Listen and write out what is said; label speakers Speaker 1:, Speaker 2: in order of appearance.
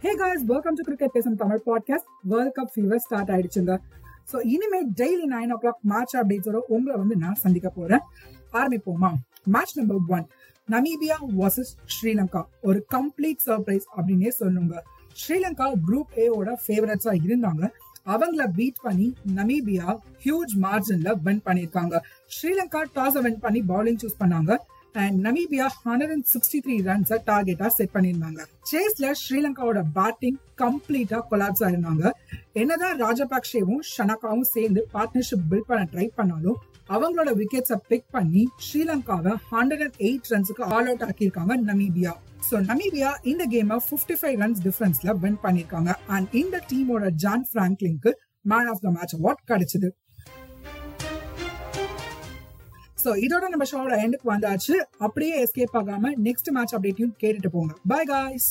Speaker 1: Hey guys welcome to cricket பேசும் Tamil podcast world cup fever start ஆயிடுச்சுங்க. So இனிமே daily nine o'clock match அப்டேட்ஸோட உங்களை வந்து நான் சந்திக்க போறேன். ஆரம்பிப்போமா? Match number one Namibia versus Sri Lanka ஒரு கம்ப்ளீட் சர்ப்ரைஸ் அப்படின்னே சொல்லுங்க ஸ்ரீலங்கா குரூப் ஏவோட ஃபேவரட்ஸா இருந்தாங்க. அவங்கள பீட் பண்ணி நமீபியா ஹியூஜ் மார்ஜின்ல வின் பண்ணியிருக்காங்க. ஸ்ரீலங்கா டாஸ் வின் பண்ணி பவுலிங் சூஸ் பண்ணாங்க. And Namibia hundred and sixty three runs டார்கெட்டா set பண்ணியிருந்தாங்க. சேஸ்ல ஸ்ரீலங்காவோட பேட்டிங் கம்ப்ளீட்டா கொலாப்ஸ் ஆயிருந்தாங்க. என்னதான் ராஜபக்சேவும் ஷனகாவும் சேர்ந்து பார்ட்னர்ஷிப் பில்ட் பண்ண ட்ரை பண்ணாலும் அவங்களோட விக்கெட்ஸை பிக் பண்ணி ஸ்ரீலங்காவை ஹண்ட்ரட் அண்ட் எயிட் ரன்ஸுக்கு ஆல் அவுட் ஆக்கியிருக்காங்க நமீபியா ஸோ நமீபியா இந்த கேமை ஃபிஃப்டி ஃபைவ் ரன்ஸ் டிஃபரன்ஸ்ல வின் பண்ணியிருக்காங்க. அண்ட் இந்த டீமோட John பிராங்க்லிங்க்கு man of the match award கிடைச்சது. சோ இதோட நம்ம ஷோட எண்டுக்கு வந்தாச்சு. அப்படியே எஸ்கேப் ஆகாம நெக்ஸ்ட் மேட்ச் அப்டேட்டையும் கேட்டுட்டு போங்க. By guys